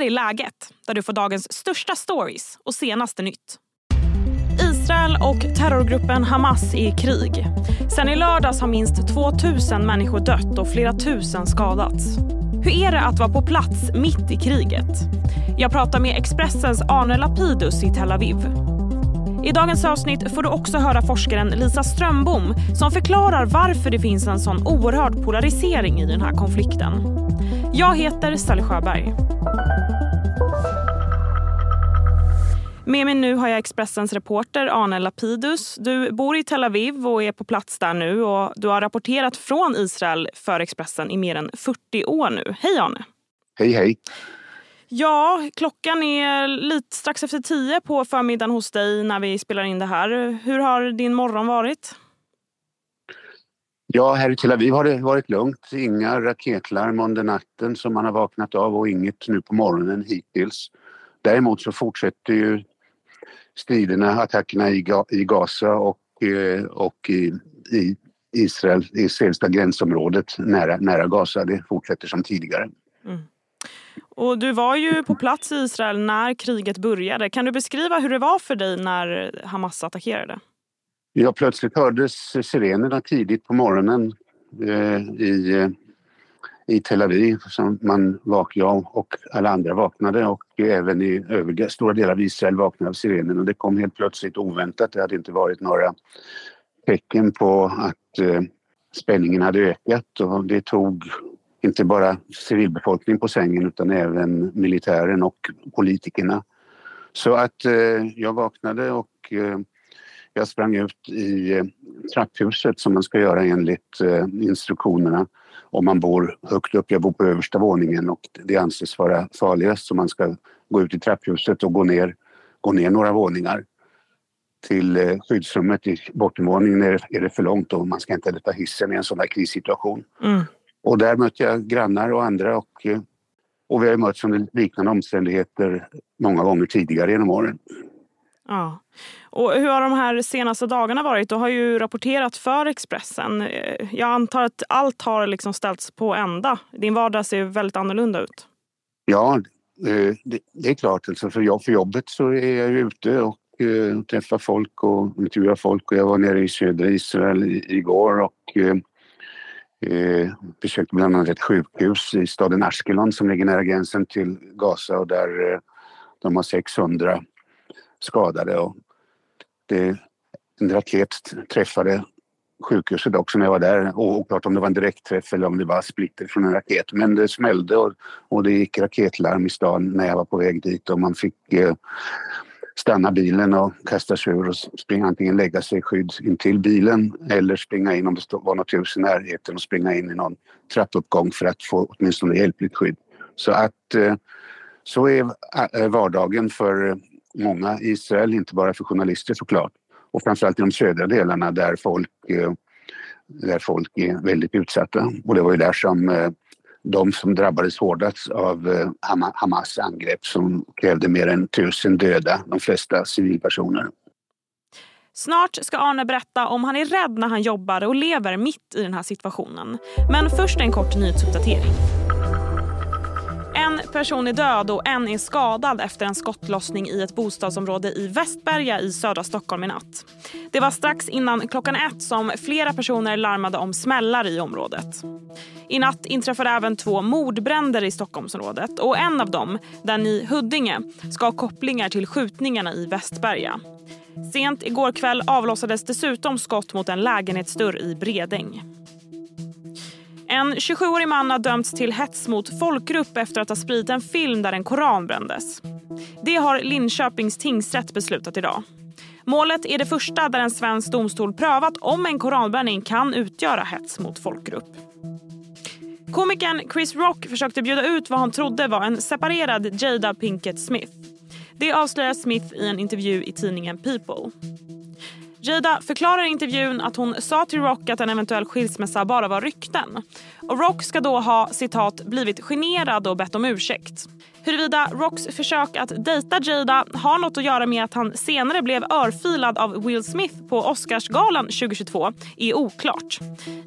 här är läget, där du får dagens största stories och senaste nytt. Israel och terrorgruppen Hamas är i krig. Sen i lördags har minst 2 000 människor dött och flera tusen skadats. Hur är det att vara på plats mitt i kriget? Jag pratar med Expressens Arne Lapidus i Tel Aviv. I dagens avsnitt får du också höra forskaren Lisa Strömbom som förklarar varför det finns en sån oerhörd polarisering i den här konflikten. Jag heter Sally Sjöberg. Med mig nu har jag Expressens reporter Arne Lapidus. Du bor i Tel Aviv och är på plats där nu och du har rapporterat från Israel för Expressen i mer än 40 år nu. Hej Arne! Hej hej! Ja, klockan är lite strax efter tio på förmiddagen hos dig när vi spelar in det här. Hur har din morgon varit? Ja, här i Tel Aviv har det varit lugnt. Inga raketlarm under natten som man har vaknat av och inget nu på morgonen hittills. Däremot så fortsätter ju striderna, attackerna i, i Gaza och, eh, och i, i Israel, i israeliska gränsområdet nära, nära Gaza. Det fortsätter som tidigare. Mm. Och du var ju på plats i Israel när kriget började. Kan du beskriva hur det var för dig när Hamas attackerade? Ja, plötsligt hördes sirenerna tidigt på morgonen eh, i, eh, i Tel Aviv. Som man vak, jag och alla andra vaknade och även i övriga stora delar av Israel vaknade av sirenen. Och det kom helt plötsligt oväntat. Det hade inte varit några tecken på att eh, spänningen hade ökat och det tog inte bara civilbefolkningen på sängen utan även militären och politikerna. Så att eh, jag vaknade och eh, jag sprang ut i eh, trapphuset som man ska göra enligt eh, instruktionerna om man bor högt upp. Jag bor på översta våningen och det anses vara farligast så man ska gå ut i trapphuset och gå ner, gå ner några våningar. Till eh, skyddsrummet i bottenvåningen är, är det för långt och man ska inte ta hissen i en sån här krissituation. Mm. Och där mötte jag grannar och andra och, eh, och vi har mötts under liknande omständigheter många gånger tidigare genom åren. Ja. Och hur har de här senaste dagarna varit? Du har ju rapporterat för Expressen. Eh, jag antar att allt har liksom ställts på ända. Din vardag ser väldigt annorlunda ut. Ja, eh, det, är klart. Alltså för, jobb, för jobbet så är jag ute och träffar folk och intervjuar folk. jag var nere i södra Israel igår och Eh, besökte bland annat ett sjukhus i staden Ashkelon som ligger nära gränsen till Gaza och där eh, de har 600 skadade. Och det, en raket träffade sjukhuset också när jag var där. Oklart om det var en direktträff eller om det var splitter från en raket. Men det smällde och, och det gick raketlarm i stan när jag var på väg dit och man fick eh, stanna bilen och kasta sig ur och springa antingen lägga sig i skydd intill bilen eller springa in om det var något hus i närheten och springa in i någon trappuppgång för att få åtminstone hjälpligt skydd. Så att eh, så är eh, vardagen för många i Israel, inte bara för journalister såklart. Och framförallt i de södra delarna där folk, eh, där folk är väldigt utsatta. Och det var ju där som de som drabbades hårdast av eh, Hamas angrepp som krävde mer än tusen döda, de flesta civilpersoner. Snart ska Arne berätta om han är rädd när han jobbar och lever mitt i den här situationen. Men först en kort nyhetsuppdatering. En person är död och en är skadad efter en skottlossning i ett bostadsområde i Västberga i södra Stockholm i natt. Det var strax innan klockan ett som flera personer larmade om smällar i området. I natt inträffade även två mordbränder i Stockholmsområdet och en av dem, den i Huddinge, ska ha kopplingar till skjutningarna i Västberga. Sent igår kväll avlossades dessutom skott mot en lägenhetsdörr i Bredäng. En 27-årig man har dömts till hets mot folkgrupp efter att ha spridit en film där en koran brändes. Det har Linköpings tingsrätt beslutat idag. Målet är det första där en svensk domstol prövat om en koranbränning kan utgöra hets mot folkgrupp. Komikern Chris Rock försökte bjuda ut vad han trodde var en separerad Jada Pinkett Smith. Det avslöjar Smith i en intervju i tidningen People. Jada förklarar i intervjun att hon sa till Rock att en eventuell skilsmässa bara var rykten. Och Rock ska då ha citat blivit generad och bett om ursäkt. Huruvida Rocks försök att dejta Jada har något att göra med att han senare blev örfilad av Will Smith på Oscarsgalan 2022 är oklart.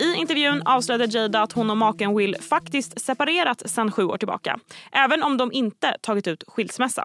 I intervjun avslöjade Jada att hon och maken Will faktiskt separerat sedan sju år tillbaka. Även om de inte tagit ut skilsmässa.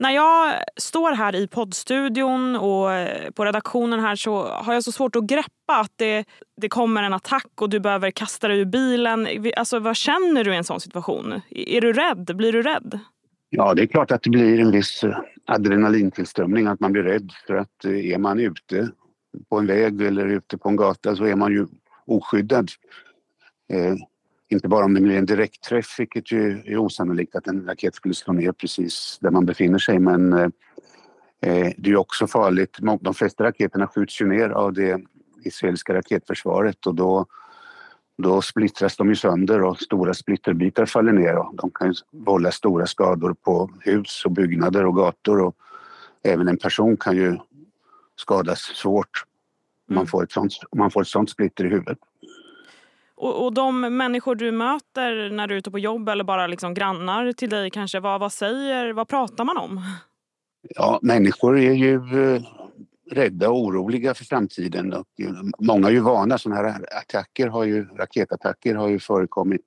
När jag står här i poddstudion och eh, på redaktionen här så har jag så svårt att greppa att det, det kommer en attack och du behöver kasta dig ur bilen. Alltså, vad känner du i en sån situation? Är du rädd? Blir du rädd? Ja, det är klart att det blir en viss eh, adrenalintillströmning, att man blir rädd för att eh, är man ute på en väg eller ute på en gata så är man ju oskyddad. Inte bara om det blir en direktträff, vilket ju är osannolikt att en raket skulle slå ner precis där man befinner sig, men eh, eh det är också farligt. De flesta raketerna skjuts ju ner av det israeliska raketförsvaret och då, då splittras de ju sönder och stora splitterbitar faller ner och de kan vålla stora skador på hus och byggnader och gator och även en person kan ju skadas svårt om man mm. får ett sånt, man får ett sånt splitter i huvudet. Och, och de människor du möter när du är ute på jobb eller bara liksom grannar till dig kanske, vad, vad säger, vad pratar man om? Ja, människor är ju eh, rädda och oroliga för framtiden. Och eh, många är ju vana, sådana här attacker har ju, raketattacker har ju förekommit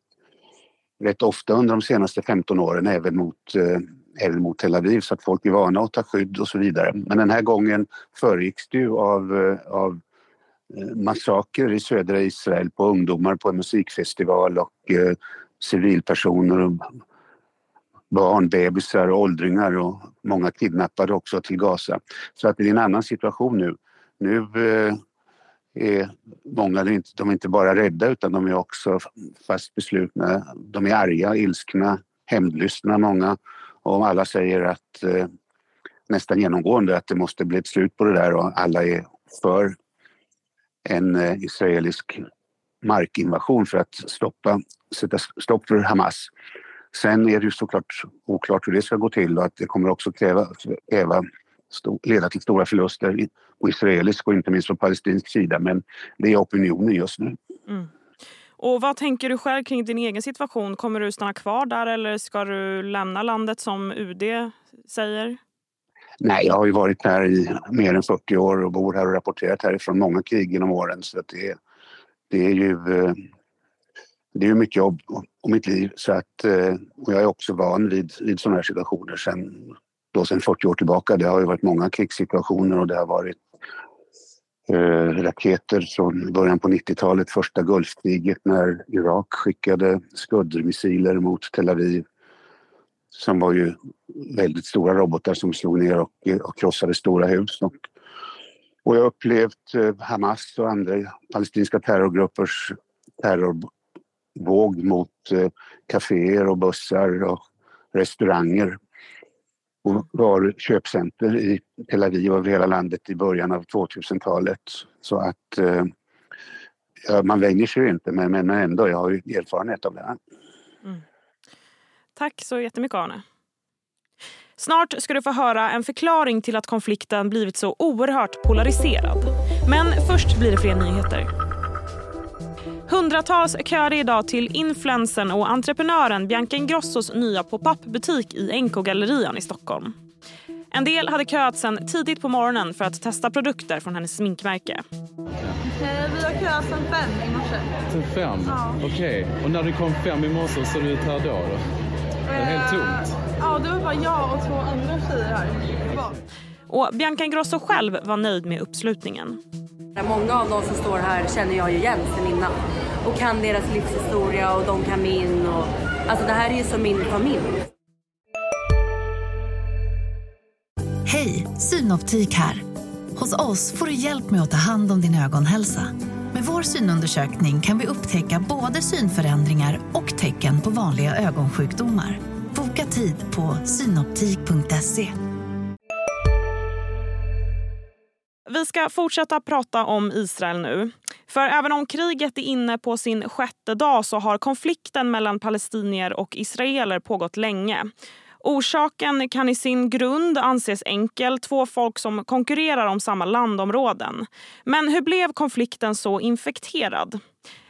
rätt ofta under de senaste 15 åren även mot, eh, även mot Tel Aviv så att folk är vana att ta skydd och så vidare. Men den här gången föregicks det ju av, eh, av Eh, massaker i södra Israel på ungdomar på en musikfestival och eh, civilpersoner och barn, bebisar och åldringar och många kidnappade också till Gaza. Så att det är en annan situation nu. Nu eh, är många de är inte bara rädda utan de är också fast beslutna. De är arga, ilskna, hämndlystna många och alla säger att eh, nästan genomgående att det måste bli ett slut på det där och alla är för en eh, israelisk markinvasion för att stoppa, sätta stopp för Hamas. Sen är det ju såklart oklart hur det ska gå till och att det kommer också kräva, kräva leda till stora förluster på israelisk och inte minst på palestinsk sida. Men det är opinionen just nu. Mm. Och vad tänker du själv kring din egen situation? Kommer du stanna kvar där eller ska du lämna landet som UD säger? Nej, jag har ju varit här i mer än 40 år och bor här och rapporterat härifrån många krig genom åren så att det, det är ju eh, det är mycket jobb och mitt liv så att eh, och jag är också van vid, vid sådana här situationer sen, då sen 40 år tillbaka. Det har ju varit många krigssituationer och det har varit eh, raketer från början på 90-talet, första Gulfkriget när Irak skickade Scuddermissiler mot Tel Aviv som var ju väldigt stora robotar som slog ner och, och krossade stora hus. Och, och jag har upplevt eh, Hamas och andra palestinska terrorgruppers terrorvåg mot eh, kaféer och bussar och restauranger och var köpcenter i Tel Aviv och hela landet i början av 2000-talet. Så att eh, man vänjer sig ju inte men, men ändå, jag har ju erfarenhet av det. Tack så jättemycket Arne. Snart ska du få höra en förklaring till att konflikten blivit så oerhört polariserad. Men först blir det fler nyheter. Hundratals köade idag till influensen och entreprenören Bianca Ingrossos nya pop-up-butik i NK-gallerian i Stockholm. En del hade köat sedan tidigt på morgonen för att testa produkter från hennes sminkmärke. Eh, vi har köat sedan fem i morse. Sen fem? Ja. Okej. Okay. Och när du kom fem i morse, såg du ut här då? då? Det är helt tomt. Ja, det var bara jag och två andra tjejer här. Och Bianca Ingrosso själv var nöjd med uppslutningen. Många av de som står här känner jag ju igen sen innan och kan deras livshistoria och de kan min. Och, alltså det här är ju som min familj. Hej, Synoptik här. Hos oss får du hjälp med att ta hand om din ögonhälsa. Med vår synundersökning kan vi upptäcka både synförändringar och tecken på vanliga ögonsjukdomar. Boka tid på synoptik.se. Vi ska fortsätta prata om Israel nu. För även om kriget är inne på sin sjätte dag så har konflikten mellan palestinier och israeler pågått länge. Orsaken kan i sin grund anses enkel, två folk som konkurrerar om samma landområden. Men hur blev konflikten så infekterad?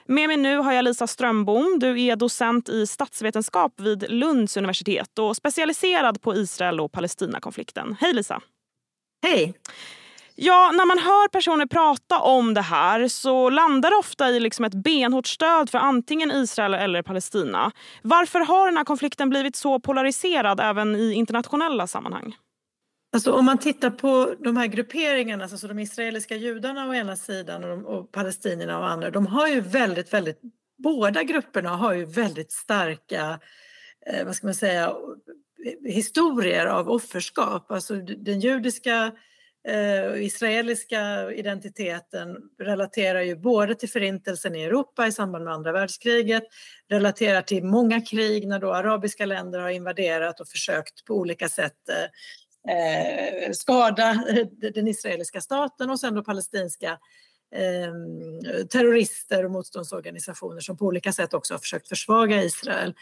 Med mig nu har jag Lisa Strömbom. Du är docent i statsvetenskap vid Lunds universitet och specialiserad på Israel och Palestinakonflikten. Hej Lisa! Hej! Ja, när man hör personer prata om det här så landar det ofta i liksom ett benhårt stöd för antingen Israel eller Palestina. Varför har den här konflikten blivit så polariserad även i internationella sammanhang? Alltså om man tittar på de här grupperingarna, alltså de israeliska judarna å ena sidan och, de, och palestinierna å andra, de har ju väldigt, väldigt, båda grupperna har ju väldigt starka, eh, vad ska man säga, historier av offerskap. Alltså den judiska eh, israeliska identiteten relaterar ju både till förintelsen i Europa i samband med andra världskriget, relaterar till många krig när då arabiska länder har invaderat och försökt på olika sätt eh, eh skada eh, den israeliska staten och sen då palestinska eh, terrorister och motståndsorganisationer som på olika sätt också har försökt försvaga Israel.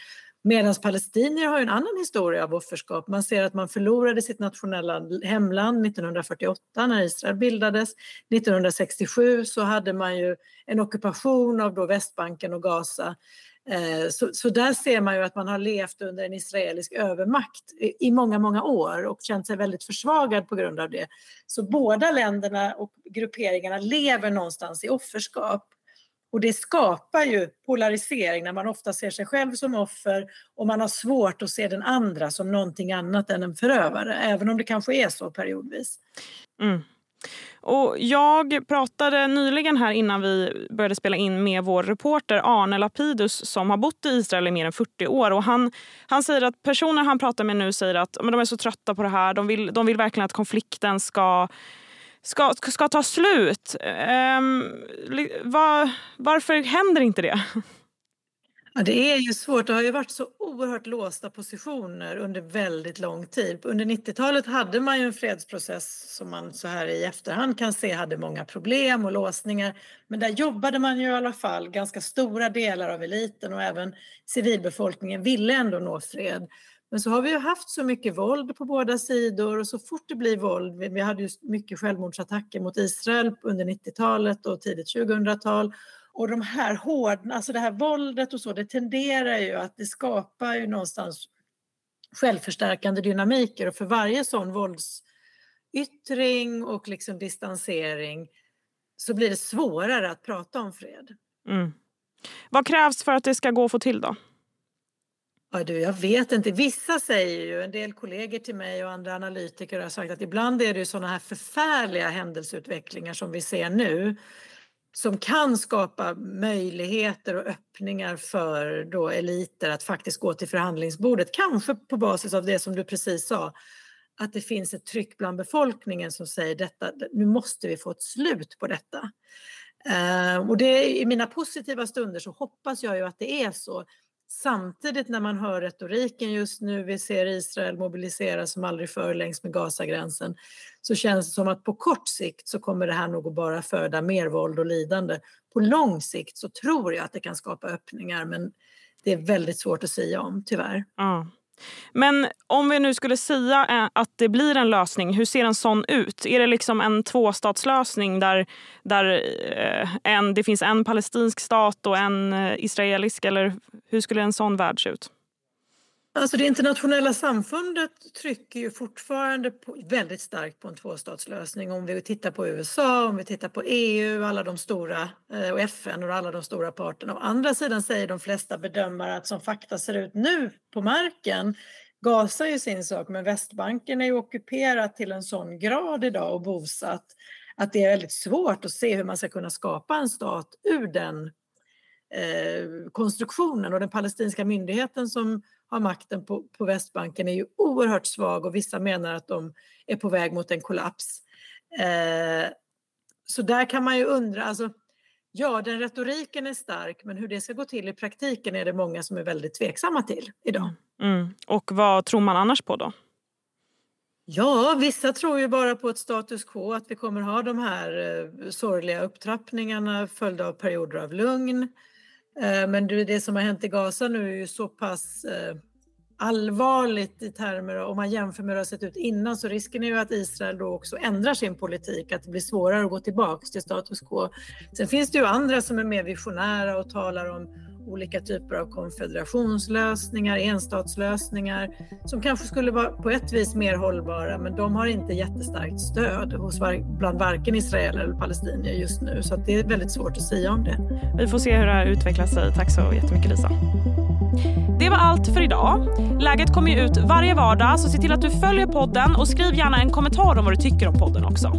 Medan palestinier har en annan historia av offerskap. Man ser att man förlorade sitt nationella hemland 1948 när Israel bildades. 1967 så hade man ju en ockupation av då Västbanken och Gaza. Eh, så, så, där ser man ju att man har levt under en israelisk övermakt i många, många år och känt sig väldigt försvagad på grund av det. Så båda länderna och grupperingarna lever någonstans i offerskap. Och det skapar ju polarisering när man ofta ser sig själv som offer och man har svårt att se den andra som någonting annat än en förövare, även om det kanske är så periodvis. Mm. Och jag pratade nyligen här innan vi började spela in med vår reporter Arne Lapidus som har bott i Israel i mer än 40 år. Och han, han säger att personer han pratar med nu säger att men de är så trötta på det här. De vill, de vill verkligen att konflikten ska ska, ska ta slut. Ehm, um, var, varför händer inte det? Ja, det är ju svårt. Det har ju varit så oerhört låsta positioner under väldigt lång tid. Under 90-talet hade man ju en fredsprocess som man så här i efterhand kan se hade många problem och låsningar. Men där jobbade man ju i alla fall. Ganska stora delar av eliten och även civilbefolkningen ville ändå nå fred. Men så har vi ju haft så mycket våld på båda sidor och så fort det blir våld, vi hade ju mycket självmordsattacker mot Israel under 90-talet och tidigt 2000-tal och de här hård, alltså det här våldet och så, det tenderar ju att det skapar ju någonstans självförstärkande dynamiker och för varje sån våldsyttring och liksom distansering så blir det svårare att prata om fred. Mm. Vad krävs för att det ska gå att få till då? Ja, du, jag vet inte. Vissa säger ju, en del kollegor till mig och andra analytiker har sagt att ibland är det sådana här förfärliga händelseutvecklingar som vi ser nu som kan skapa möjligheter och öppningar för då eliter att faktiskt gå till förhandlingsbordet. Kanske på basis av det som du precis sa, att det finns ett tryck bland befolkningen som säger detta, nu måste vi få ett slut på detta. Eh, och det, I mina positiva stunder så hoppas jag ju att det är så. Samtidigt när man hör retoriken just nu, vi ser Israel mobilisera som aldrig förr längs med Gazagränsen, så känns det som att på kort sikt så kommer det här nog att bara föda mer våld och lidande. På lång sikt så tror jag att det kan skapa öppningar, men det är väldigt svårt att säga om, tyvärr. Mm. Men om vi nu skulle säga eh, att det blir en lösning, hur ser en sån ut? Är det liksom en tvåstatslösning där, där eh, en, det finns en palestinsk stat och en eh, israelisk? Eller hur skulle en sån värld se ut? Alltså det internationella samfundet trycker ju fortfarande på, väldigt starkt på en tvåstatslösning. Om vi tittar på USA, om vi tittar på EU, alla de stora eh, och FN och alla de stora parterna. Å andra sidan säger de flesta bedömare att som fakta ser ut nu på marken Gaza är ju sin sak, men Västbanken är ju ockuperat till en sån grad idag och bosatt att det är väldigt svårt att se hur man ska kunna skapa en stat ur den eh, konstruktionen och den palestinska myndigheten som har makten på, på Västbanken är ju oerhört svag och vissa menar att de är på väg mot en kollaps. Eh, så där kan man ju undra, alltså, ja den retoriken är stark men hur det ska gå till i praktiken är det många som är väldigt tveksamma till idag. Mm. Och vad tror man annars på då? Ja, vissa tror ju bara på ett status quo, att vi kommer ha de här eh, sorgliga upptrappningarna följda av perioder av lugn. Eh, men det, som har hänt i Gaza nu är ju så pass eh, allvarligt i termer om man jämför med hur det har sett ut innan så risken är ju att Israel då också ändrar sin politik, att det blir svårare att gå tillbaks till status quo. Sen finns det ju andra som är mer visionära och talar om olika typer av konfederationslösningar, enstatslösningar som kanske skulle vara på ett vis mer hållbara men de har inte jättestarkt stöd hos var, bland varken israeler eller palestinier just nu så det är väldigt svårt att säga om det. Vi får se hur det här utvecklar sig. Tack så jättemycket Lisa. Det var allt för idag. Läget kommer ju ut varje vardag så se till att du följer podden och skriv gärna en kommentar om vad du tycker om podden också.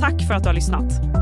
Tack för att du har lyssnat.